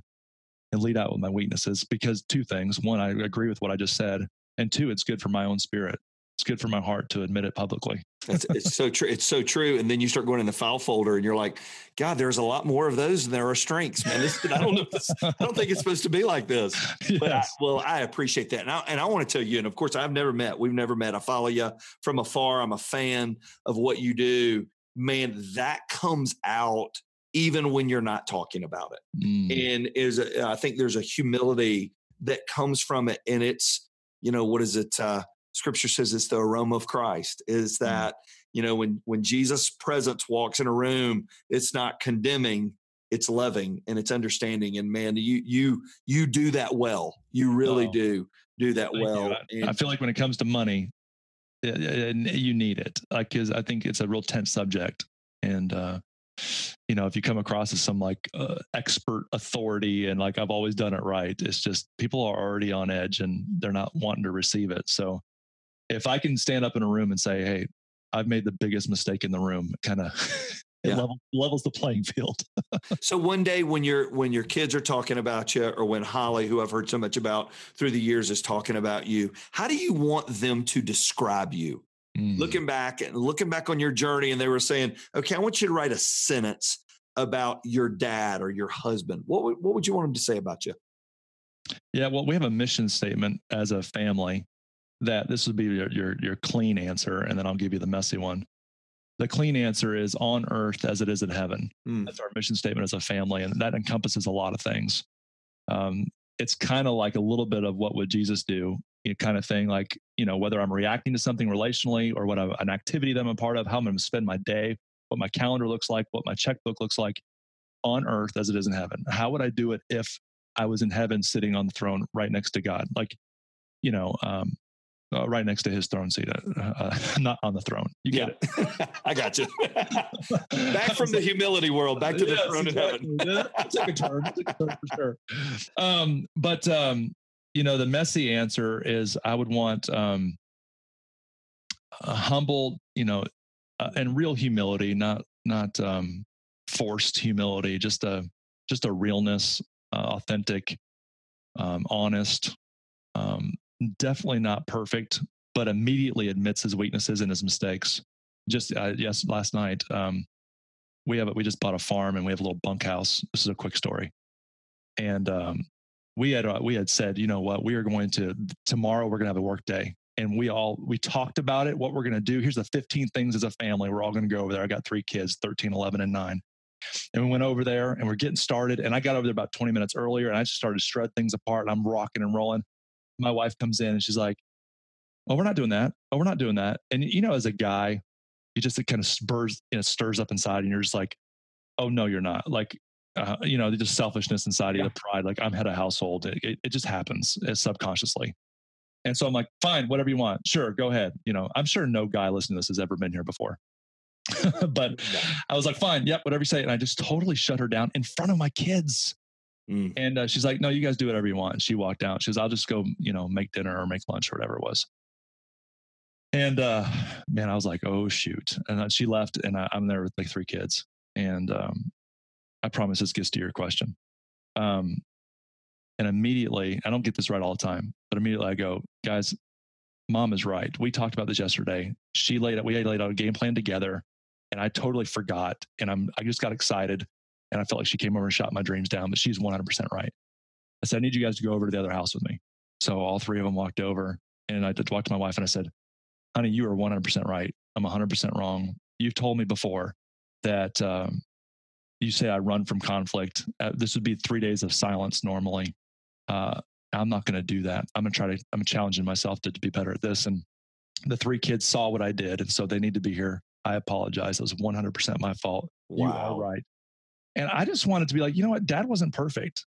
S2: and lead out with my weaknesses because two things. One, I agree with what I just said. And two, it's good for my own spirit it's good for my heart to admit it publicly.
S1: That's, it's so true. It's so true. And then you start going in the file folder and you're like, God, there's a lot more of those than there are strengths, man. This, I don't know. This, I don't think it's supposed to be like this. Yes. [LAUGHS] But I, well, I appreciate that. And I, and I want to tell you, and of course, I've never met, we've never met. I follow you from afar. I'm a fan of what you do. Man, that comes out even when you're not talking about it. Mm. And is a, I think there's a humility that comes from it. And it's, you know, what is it? Uh, scripture says it's the aroma of Christ is mm-hmm. that, you know, when, when Jesus presence walks in a room, it's not condemning, it's loving and it's understanding. And man, you, you, you do that well. You really oh, do do that well.
S2: I, I, feel like when it comes to money, you need it. Like, cause I think it's a real tense subject. And, uh, you know, if you come across as some like uh, expert authority and like I've always done it right, it's just people are already on edge and they're not wanting to receive it. So if I can stand up in a room and say, "Hey, I've made the biggest mistake in the room," kind of [LAUGHS] it yeah. level, levels the playing field. [LAUGHS]
S1: so one day when your when your kids are talking about you, or when Holly, who I've heard so much about through the years, is talking about you, how do you want them to describe you? Mm. Looking back and looking back on your journey, and they were saying, "Okay, I want you to write a sentence about your dad or your husband." What would, what would you want them to say about you?
S2: Yeah, well, we have a mission statement as a family that this would be your, your, your clean answer, and then I'll give you the messy one. The clean answer is on earth as it is in heaven. Mm. That's our mission statement as a family, and that encompasses a lot of things. Um, it's kind of like a little bit of what would Jesus do, you know, kind of thing. Like you know, whether I'm reacting to something relationally or what I, an activity that I'm a part of, how I'm going to spend my day, what my calendar looks like, what my checkbook looks like on earth as it is in heaven. How would I do it if I was in heaven, sitting on the throne right next to God? Like, you know, um, uh, right next to his throne seat, uh, uh, [LAUGHS] not on the throne. You get
S1: yeah. it. [LAUGHS] I got you. [LAUGHS] back from the humility world, back to the yes, throne exactly. in heaven.
S2: took a turn. Took a turn for sure. Um, but um, you know, the messy answer is I would want um, a humble, you know, uh, and real humility, not not um, forced humility, just a just a realness, uh, authentic, um, honest, um, definitely not perfect, but immediately admits his weaknesses and his mistakes. Just uh, yes, last night um, we have we just bought a farm and we have a little bunkhouse. This is a quick story, and um, we had uh, we had said, you know what, we are going to tomorrow we're going to have a work day, and we all we talked about it, what we're going to do. Here's the 15 things as a family. We're all going to go over there. I got three kids, 13, 11, and nine. And we went over there and we're getting started. And I got over there about 20 minutes earlier and I just started to shred things apart and I'm rocking and rolling my wife comes in and she's like, Oh, we're not doing that. Oh, we're not doing that. And you know, as a guy, you just it kind of spurs, you know, stirs up inside, and you're just like, oh no, you're not. Like, uh, you know, just selfishness inside yeah. you, the pride. Like I'm head of household. It, it, it just happens uh, subconsciously. And so I'm like, fine, whatever you want. Sure, go ahead. You know, I'm sure no guy listening to this has ever been here before. [LAUGHS] but I was like, fine, yep, whatever you say. And I just totally shut her down in front of my kids. Mm. And uh, she's like, no, you guys do whatever you want. And she walked out. She goes, I'll just go, you know, make dinner or make lunch or whatever it was. And uh, man, I was like, oh shoot. And she left, and I, am there with like three kids. And um, I promise this gets to your question. Um, and immediately, I don't get this right all the time, but immediately I go, guys, mom is right. We talked about this yesterday. She laid out, we laid out a game plan together, and I totally forgot. And I'm, I just got excited, and I felt like she came over and shot my dreams down. But she's 100% right. I said, I need you guys to go over to the other house with me. So all three of them walked over, and I talked to my wife, and I said, honey, you are 100% right. I'm 100% wrong. You've told me before that um, you say I run from conflict. Uh, this would be three days of silence normally. Uh, I'm not going to do that. I'm going to try to, I'm challenging myself to, to be better at this. And the three kids saw what I did. And so they need to be here. I apologize. It was 100% my fault. Wow. You are right. And I just wanted to be like, you know what? Dad wasn't perfect.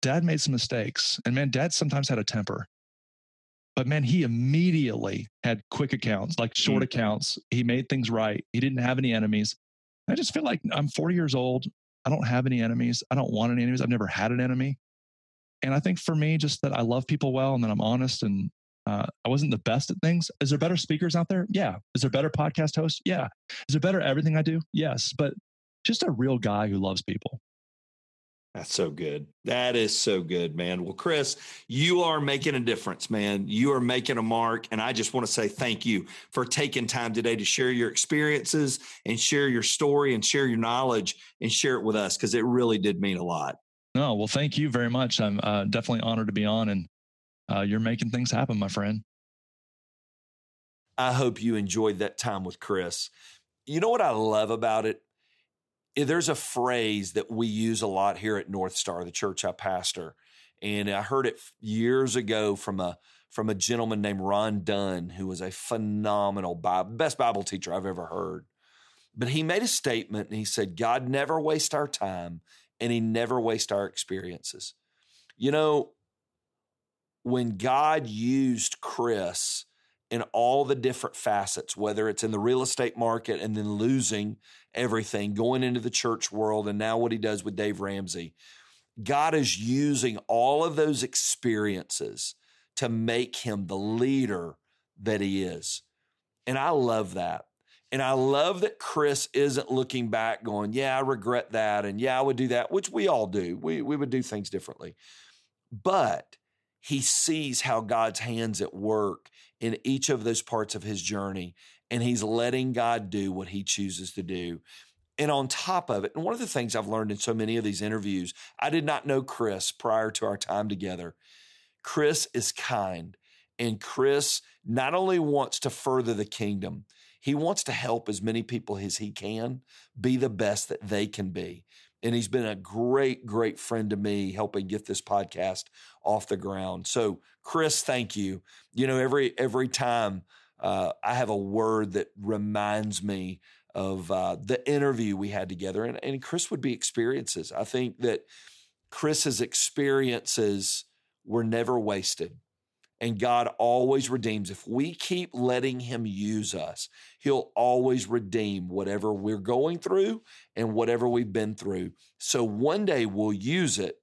S2: Dad made some mistakes. And man, dad sometimes had a temper. But man, he immediately had quick accounts, like short mm. accounts. He made things right. He didn't have any enemies. I just feel like I'm 40 years old. I don't have any enemies. I don't want any enemies. I've never had an enemy. And I think for me, just that I love people well and that I'm honest and uh, I wasn't the best at things. Is there better speakers out there? Yeah. Is there better podcast hosts? Yeah. Is there better everything I do? Yes. But just a real guy who loves people.
S1: That's so good. That is so good, man. Well, Chris, you are making a difference, man. You are making a mark. And I just want to say thank you for taking time today to share your experiences and share your story and share your knowledge and share it with us because it really did mean a lot.
S2: No, well, thank you very much. I'm uh, definitely honored to be on, and uh, you're making things happen, my friend.
S1: I hope you enjoyed that time with Chris. You know what I love about it? There's a phrase that we use a lot here at North Star, the church I pastor, and I heard it years ago from a from a gentleman named Ron Dunn, who was a phenomenal Bible, best Bible teacher I've ever heard. But he made a statement and he said, God never wastes our time and he never wastes our experiences. You know, when God used Chris in all the different facets, whether it's in the real estate market and then losing everything, going into the church world, and now what he does with Dave Ramsey. God is using all of those experiences to make him the leader that he is. And I love that. And I love that Chris isn't looking back going, yeah, I regret that. And yeah, I would do that, which we all do. We, we would do things differently. But he sees how God's hands at work in each of those parts of his journey, and he's letting God do what he chooses to do. And on top of it, and one of the things I've learned in so many of these interviews, I did not know Chris prior to our time together. Chris is kind, and Chris not only wants to further the kingdom, he wants to help as many people as he can be the best that they can be. And he's been a great, great friend to me, helping get this podcast off the ground. So, Chris, thank you. You know, every every time uh, I have a word that reminds me of uh, the interview we had together, and, and Chris would be experiences. I think that Chris's experiences were never wasted. And God always redeems. If we keep letting Him use us, He'll always redeem whatever we're going through and whatever we've been through. So one day we'll use it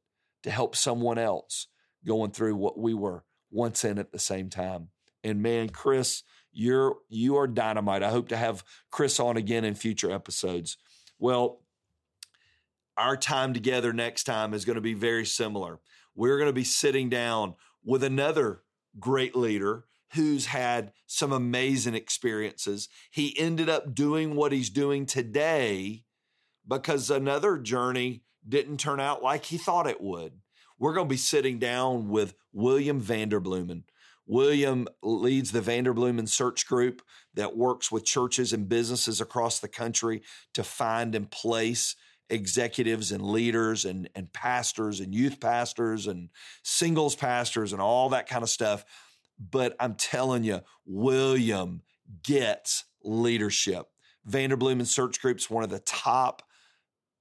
S1: to help someone else going through what we were once in at the same time. And man, Chris, you're you are dynamite. I hope to have Chris on again in future episodes. Well, our time together next time is going to be very similar. We're going to be sitting down with another great leader who's had some amazing experiences. He ended up doing what he's doing today because another journey didn't turn out like he thought it would. We're going to be sitting down with William Vanderbloemen. William leads the Vanderbloemen search group that works with churches and businesses across the country to find and place executives and leaders and, and pastors and youth pastors and singles pastors and all that kind of stuff. but I'm telling you, William gets leadership. Vanderbloemen Search Group's one of the top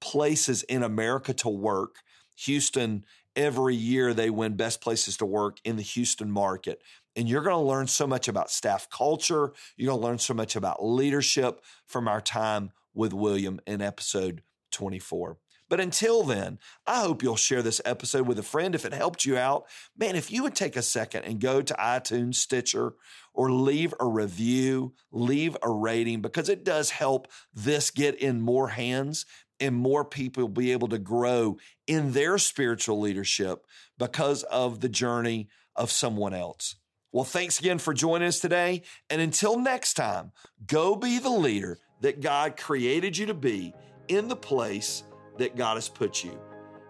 S1: places in America to work. Houston, every year they win best places to work in the Houston market. And you're going to learn so much about staff culture. You're going to learn so much about leadership from our time with William in episode 24. But until then, I hope you'll share this episode with a friend if it helped you out. Man, if you would take a second and go to iTunes, Stitcher, or leave a review, leave a rating, because it does help this get in more hands and more people be able to grow in their spiritual leadership because of the journey of someone else. Well, thanks again for joining us today. And until next time, go be the leader that God created you to be in the place that God has put you.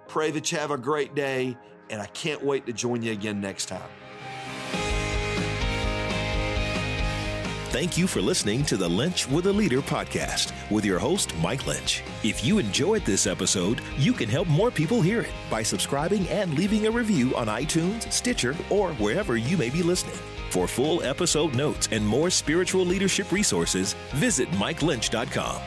S1: Pray that you have a great day, and I can't wait to join you again next time.
S3: Thank you for listening to the Lynch with a Leader podcast with your host, Mike Lynch. If you enjoyed this episode, you can help more people hear it by subscribing and leaving a review on iTunes, Stitcher, or wherever you may be listening. For full episode notes and more spiritual leadership resources, visit MikeLynch.com.